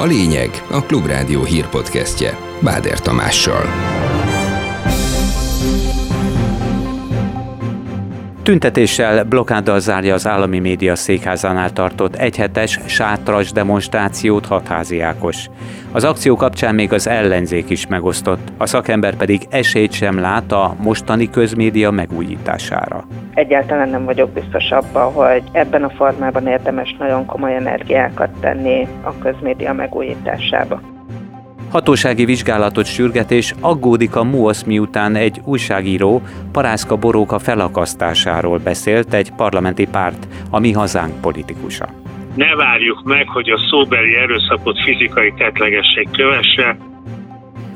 A lényeg a Klubrádió hírpodcastje Báder Tamással. Tüntetéssel, blokkáddal zárja az állami média székházánál tartott egyhetes sátras demonstrációt hatházi Ákos. Az akció kapcsán még az ellenzék is megosztott, a szakember pedig esélyt sem lát a mostani közmédia megújítására. Egyáltalán nem vagyok biztos abban, hogy ebben a formában érdemes nagyon komoly energiákat tenni a közmédia megújításába. Hatósági vizsgálatot sürget és aggódik a MUOSZ miután egy újságíró Parászka Boróka felakasztásáról beszélt egy parlamenti párt, a Mi Hazánk politikusa. Ne várjuk meg, hogy a szóbeli erőszakot fizikai tetlegesség kövesse,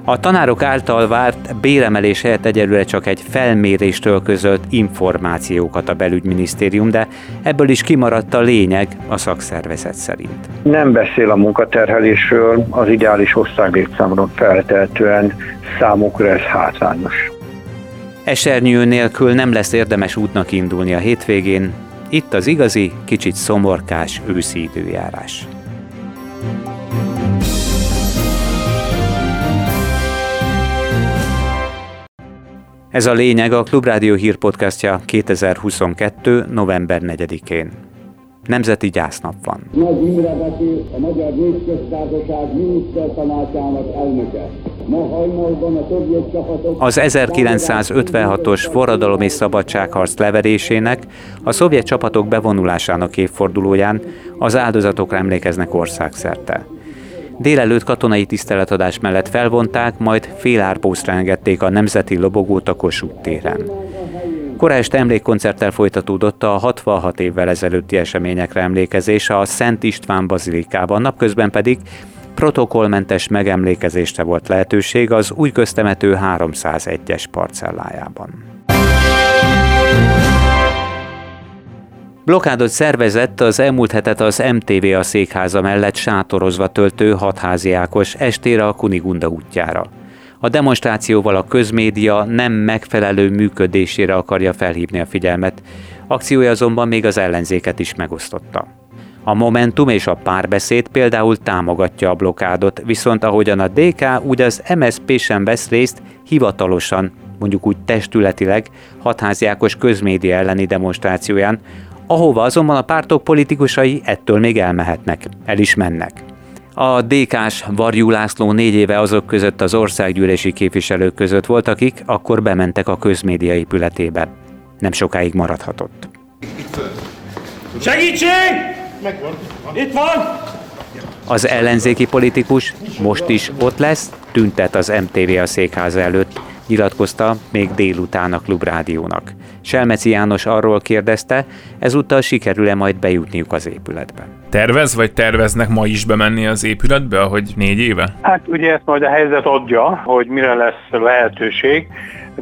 a tanárok által várt béremelés helyett egyelőre csak egy felméréstől közölt információkat a belügyminisztérium, de ebből is kimaradt a lényeg a szakszervezet szerint. Nem beszél a munkaterhelésről, az ideális osztálylétszámról feltehetően számukra ez hátrányos. Esernyő nélkül nem lesz érdemes útnak indulni a hétvégén, itt az igazi, kicsit szomorkás őszi időjárás. Ez a lényeg a Klubrádió hírpodcastja 2022. november 4-én. Nemzeti gyásznap van. Nagy Imre beszél a Magyar Népköztársaság minisztertanácsának elnöke. Az 1956-os forradalom és szabadságharc leverésének, a szovjet csapatok bevonulásának évfordulóján az áldozatokra emlékeznek országszerte. Délelőtt katonai tiszteletadás mellett felvonták, majd félárpószra engedték a Nemzeti Lobogót a Kossuth téren. Kora este emlékkoncerttel folytatódott a 66 évvel ezelőtti eseményekre emlékezés a Szent István Bazilikában, napközben pedig protokollmentes megemlékezésre volt lehetőség az új köztemető 301-es parcellájában. Blokádot szervezett az elmúlt hetet az MTV a székháza mellett sátorozva töltő hatházi Ákos estére a Kunigunda útjára. A demonstrációval a közmédia nem megfelelő működésére akarja felhívni a figyelmet, akciója azonban még az ellenzéket is megosztotta. A Momentum és a párbeszéd például támogatja a blokádot, viszont ahogyan a DK, úgy az MSZP sem vesz részt hivatalosan, mondjuk úgy testületileg hatháziákos közmédia elleni demonstrációján, ahova azonban a pártok politikusai ettől még elmehetnek, el is mennek. A DK-s Varjú László négy éve azok között az országgyűlési képviselők között volt, akik akkor bementek a közmédia épületébe. Nem sokáig maradhatott. Segítség! Megvan. Itt van! Az ellenzéki politikus most is ott lesz, tüntet az MTV a székháza előtt, nyilatkozta még délután a Klubrádiónak. Selmeci János arról kérdezte, ezúttal sikerül-e majd bejutniuk az épületbe. Tervez, vagy terveznek ma is bemenni az épületbe, ahogy négy éve? Hát ugye ezt majd a helyzet adja, hogy mire lesz lehetőség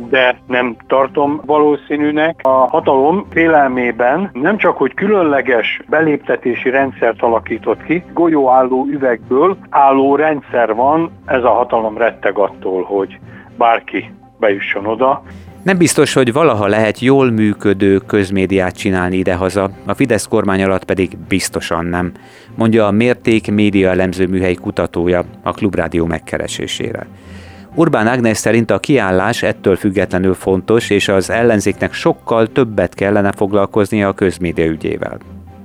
de nem tartom valószínűnek. A hatalom félelmében nem csak, hogy különleges beléptetési rendszert alakított ki, golyóálló üvegből álló rendszer van, ez a hatalom retteg attól, hogy bárki bejusson oda. Nem biztos, hogy valaha lehet jól működő közmédiát csinálni idehaza, a Fidesz kormány alatt pedig biztosan nem, mondja a Mérték média elemző műhely kutatója a Klubrádió megkeresésére. Urbán Ágnes szerint a kiállás ettől függetlenül fontos, és az ellenzéknek sokkal többet kellene foglalkoznia a közmédia ügyével.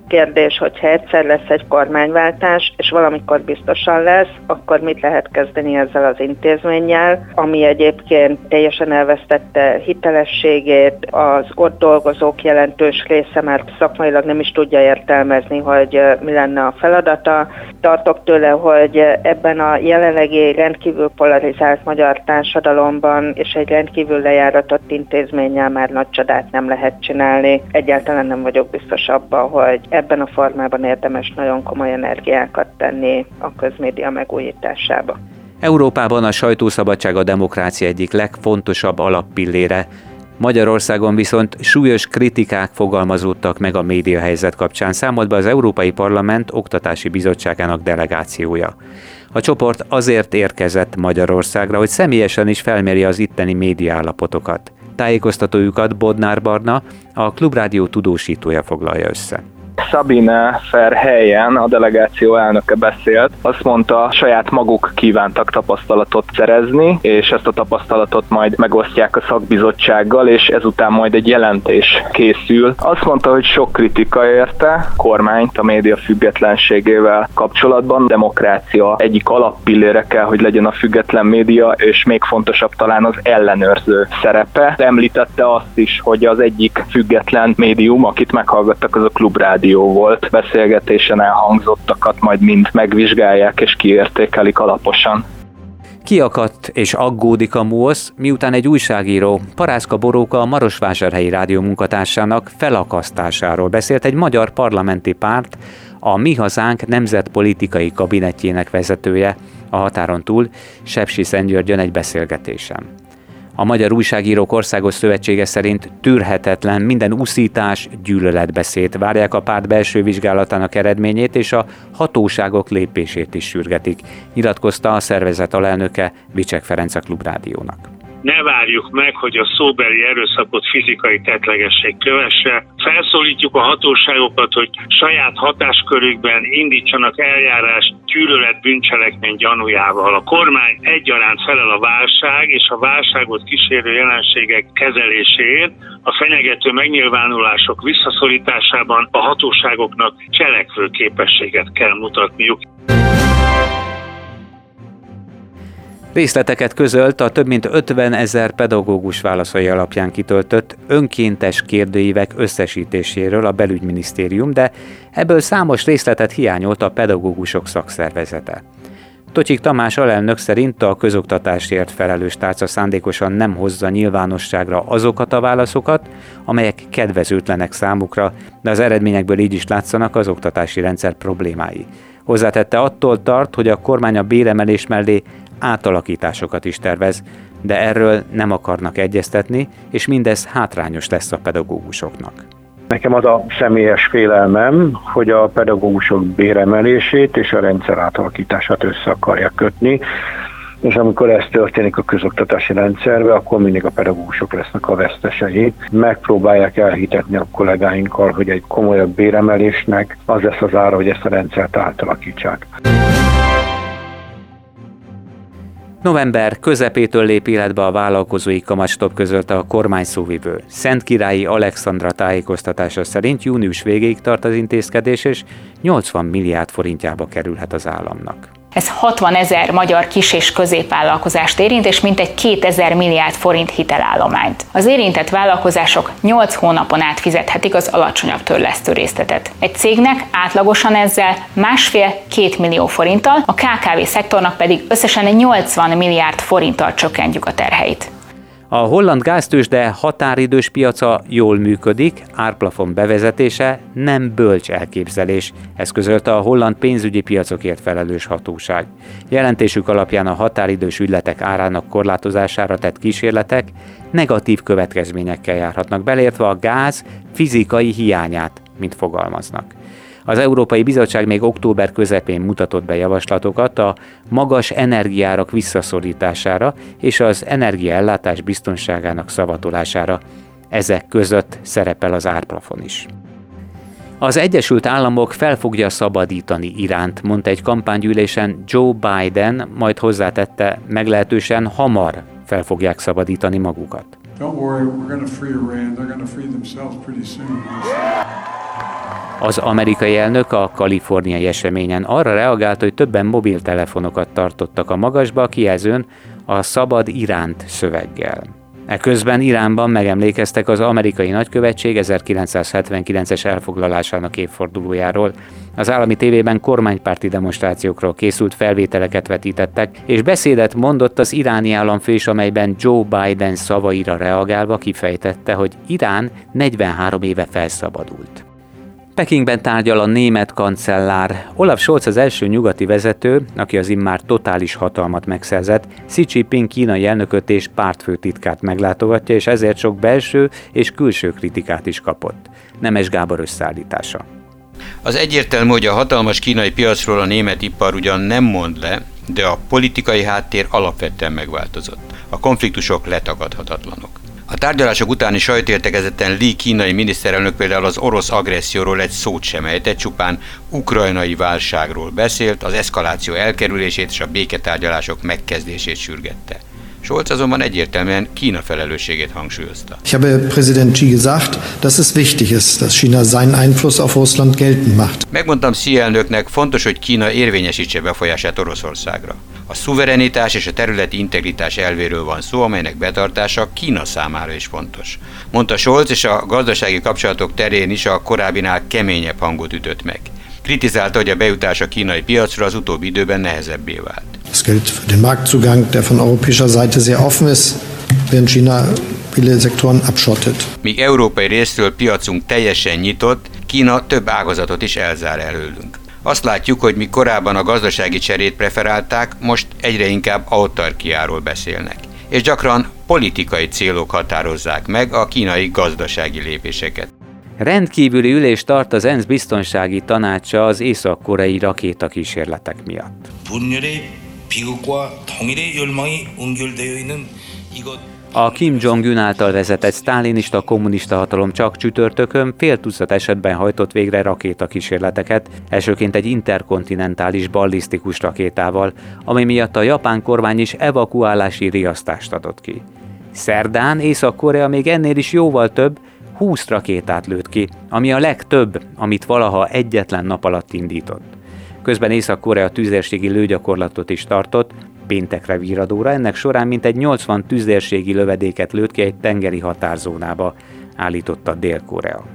Kérdés, hogyha egyszer lesz egy kormányváltás, és valamikor biztosan lesz, akkor mit lehet kezdeni ezzel az intézménnyel, ami egyébként teljesen elvesztette hitelességét, az ott dolgozók jelentős része már szakmailag nem is tudja értelmezni, hogy mi lenne a feladata. Tartok tőle, hogy ebben a jelenlegi rendkívül polarizált magyar társadalomban és egy rendkívül lejáratott intézménnyel már nagy csodát nem lehet csinálni. Egyáltalán nem vagyok biztos abban, hogy ebben a formában érdemes nagyon komoly energiákat tenni a közmédia megújításába. Európában a sajtószabadság a demokrácia egyik legfontosabb alappillére, Magyarországon viszont súlyos kritikák fogalmazódtak meg a médiahelyzet kapcsán, számolt be az Európai Parlament Oktatási Bizottságának delegációja. A csoport azért érkezett Magyarországra, hogy személyesen is felmérje az itteni médiállapotokat. Tájékoztatójukat Bodnár Barna, a Klubrádió tudósítója foglalja össze. Sabine Verheyen, a delegáció elnöke beszélt, azt mondta, saját maguk kívántak tapasztalatot szerezni, és ezt a tapasztalatot majd megosztják a szakbizottsággal, és ezután majd egy jelentés készül. Azt mondta, hogy sok kritika érte kormányt a média függetlenségével kapcsolatban. Demokrácia egyik alappillére kell, hogy legyen a független média, és még fontosabb talán az ellenőrző szerepe. Említette azt is, hogy az egyik független médium, akit meghallgattak, az a klubrádió volt. Beszélgetésen elhangzottakat majd mind megvizsgálják és kiértékelik alaposan. Kiakadt és aggódik a MUOSZ, miután egy újságíró, Parászka Boróka a Marosvásárhelyi Rádió munkatársának felakasztásáról beszélt egy magyar parlamenti párt, a Mi Hazánk nemzetpolitikai kabinetjének vezetője a határon túl, Sepsi Szentgyörgyön egy beszélgetésen. A Magyar Újságírók Országos Szövetsége szerint tűrhetetlen minden uszítás, gyűlöletbeszéd. Várják a párt belső vizsgálatának eredményét és a hatóságok lépését is sürgetik, nyilatkozta a szervezet alelnöke Vicsek Ferenc a Klubrádiónak ne várjuk meg, hogy a szóbeli erőszakot fizikai tetlegesség kövesse. Felszólítjuk a hatóságokat, hogy saját hatáskörükben indítsanak eljárást gyűlölet bűncselekmény gyanújával. A kormány egyaránt felel a válság és a válságot kísérő jelenségek kezeléséért, a fenyegető megnyilvánulások visszaszorításában a hatóságoknak cselekvő képességet kell mutatniuk. Részleteket közölt a több mint 50 ezer pedagógus válaszai alapján kitöltött önkéntes kérdőívek összesítéséről a belügyminisztérium, de ebből számos részletet hiányolt a pedagógusok szakszervezete. Tocsik Tamás alelnök szerint a közoktatásért felelős tárca szándékosan nem hozza nyilvánosságra azokat a válaszokat, amelyek kedvezőtlenek számukra, de az eredményekből így is látszanak az oktatási rendszer problémái. Hozzátette attól tart, hogy a kormány a béremelés mellé átalakításokat is tervez, de erről nem akarnak egyeztetni, és mindez hátrányos lesz a pedagógusoknak. Nekem az a személyes félelmem, hogy a pedagógusok béremelését és a rendszer átalakítását össze akarják kötni, és amikor ez történik a közoktatási rendszerbe, akkor mindig a pedagógusok lesznek a vesztesei. Megpróbálják elhitetni a kollégáinkkal, hogy egy komolyabb béremelésnek az lesz az ára, hogy ezt a rendszert átalakítsák. November közepétől lép életbe a vállalkozói kamatstop közölte a kormány szóvivő. Szent Királyi Alexandra tájékoztatása szerint június végéig tart az intézkedés, és 80 milliárd forintjába kerülhet az államnak. Ez 60 ezer magyar kis- és középvállalkozást érint, és mintegy 2000 milliárd forint hitelállományt. Az érintett vállalkozások 8 hónapon át fizethetik az alacsonyabb törlesztő részletet. Egy cégnek átlagosan ezzel másfél-két millió forinttal, a KKV szektornak pedig összesen 80 milliárd forinttal csökkentjük a terheit. A holland gáztősde határidős piaca jól működik, árplafon bevezetése nem bölcs elképzelés, ez közölte a holland pénzügyi piacokért felelős hatóság. Jelentésük alapján a határidős ügyletek árának korlátozására tett kísérletek negatív következményekkel járhatnak, belértve a gáz fizikai hiányát, mint fogalmaznak. Az Európai Bizottság még október közepén mutatott be javaslatokat a magas energiárak visszaszorítására és az energiaellátás biztonságának szavatolására. Ezek között szerepel az árplafon is. Az Egyesült Államok fel fogja szabadítani Iránt, mondta egy kampánygyűlésen Joe Biden, majd hozzátette, meglehetősen hamar fel fogják szabadítani magukat. Don't worry, we're to free Iran. They're to free themselves pretty soon. Az amerikai elnök a kaliforniai eseményen arra reagált, hogy többen mobiltelefonokat tartottak a magasba a kijelzőn a Szabad Iránt szöveggel. Eközben Iránban megemlékeztek az amerikai nagykövetség 1979-es elfoglalásának évfordulójáról. Az állami tévében kormánypárti demonstrációkról készült felvételeket vetítettek, és beszédet mondott az iráni államfő is, amelyben Joe Biden szavaira reagálva kifejtette, hogy Irán 43 éve felszabadult. Pekingben tárgyal a német kancellár. Olaf Scholz az első nyugati vezető, aki az immár totális hatalmat megszerzett, Xi Jinping kínai elnököt és pártfőtitkát meglátogatja, és ezért sok belső és külső kritikát is kapott. Nemes Gábor összeállítása. Az egyértelmű, hogy a hatalmas kínai piacról a német ipar ugyan nem mond le, de a politikai háttér alapvetően megváltozott. A konfliktusok letagadhatatlanok. A tárgyalások utáni sajtértekezeten Li kínai miniszterelnök például az orosz agresszióról egy szót sem ejtett, csupán ukrajnai válságról beszélt, az eszkaláció elkerülését és a béketárgyalások megkezdését sürgette. Scholz azonban egyértelműen Kína felelősségét hangsúlyozta. Ich habe Präsident Xi gesagt, dass es wichtig ist, dass China seinen Einfluss auf Russland geltend macht. Megmondtam Xi elnöknek, fontos, hogy Kína érvényesítse befolyását Oroszországra. A szuverenitás és a területi integritás elvéről van szó, amelynek betartása Kína számára is fontos. Mondta Scholz, és a gazdasági kapcsolatok terén is a korábbinál keményebb hangot ütött meg. Kritizálta, hogy a bejutás a kínai piacra az utóbbi időben nehezebbé vált. Das gilt für den Marktzugang, der von europäischer Seite sehr offen ist, während China viele Sektoren abschottet. Míg európai részről piacunk teljesen nyitott, Kína több ágazatot is elzár előlünk. Azt látjuk, hogy mi korábban a gazdasági cserét preferálták, most egyre inkább autarkiáról beszélnek. És gyakran politikai célok határozzák meg a kínai gazdasági lépéseket. Rendkívüli ülés tart az ENSZ biztonsági tanácsa az észak-koreai rakétakísérletek miatt. A Kim Jong-un által vezetett sztálinista kommunista hatalom csak csütörtökön fél tucat esetben hajtott végre rakétakísérleteket, elsőként egy interkontinentális ballisztikus rakétával, ami miatt a japán kormány is evakuálási riasztást adott ki. Szerdán Észak-Korea még ennél is jóval több, 20 rakétát lőtt ki, ami a legtöbb, amit valaha egyetlen nap alatt indított. Közben Észak-Korea tüzérségi lőgyakorlatot is tartott, péntekre víradóra, ennek során mintegy 80 tüzérségi lövedéket lőtt ki egy tengeri határzónába, állította Dél-Korea.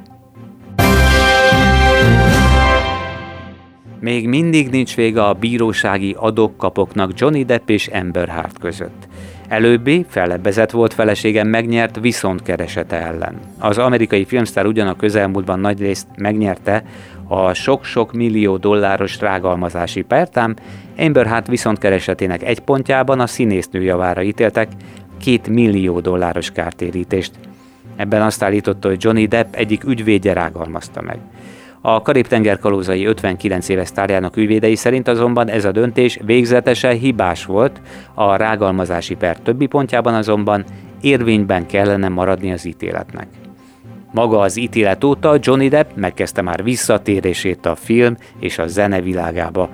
Még mindig nincs vége a bírósági adokkapoknak Johnny Depp és Amber Hart között. Előbbi, fellebbezett volt feleségem megnyert viszontkeresete ellen. Az amerikai filmsztár ugyan a közelmúltban nagyrészt megnyerte a sok-sok millió dolláros rágalmazási pertám, Amber Hart viszontkeresetének egy pontjában a színésznő javára ítéltek két millió dolláros kártérítést. Ebben azt állította, hogy Johnny Depp egyik ügyvédje rágalmazta meg. A Karib-tenger kalózai 59 éves sztárjának ügyvédei szerint azonban ez a döntés végzetesen hibás volt, a rágalmazási per többi pontjában azonban érvényben kellene maradni az ítéletnek. Maga az ítélet óta Johnny Depp megkezdte már visszatérését a film és a zene világába.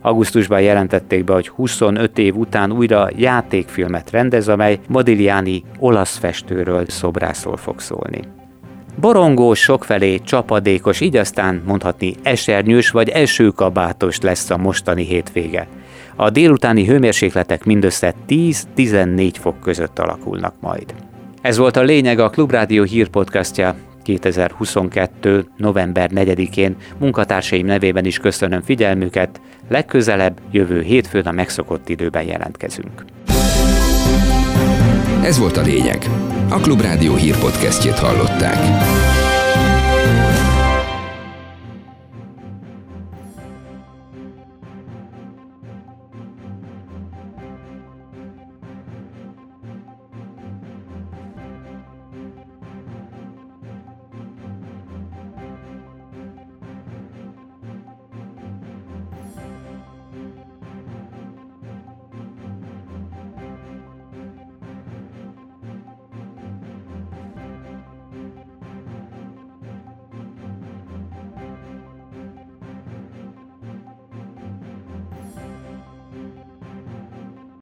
Augusztusban jelentették be, hogy 25 év után újra játékfilmet rendez, amely Modigliani olasz festőről, szobrászról fog szólni. Borongós, sokfelé csapadékos, így aztán mondhatni esernyős vagy esőkabátos lesz a mostani hétvége. A délutáni hőmérsékletek mindössze 10-14 fok között alakulnak majd. Ez volt a lényeg a Klubrádió hírpodcastja 2022. november 4-én. Munkatársaim nevében is köszönöm figyelmüket, legközelebb jövő hétfőn a megszokott időben jelentkezünk. Ez volt a lényeg. A Klubrádió hírpodcastjét hallották.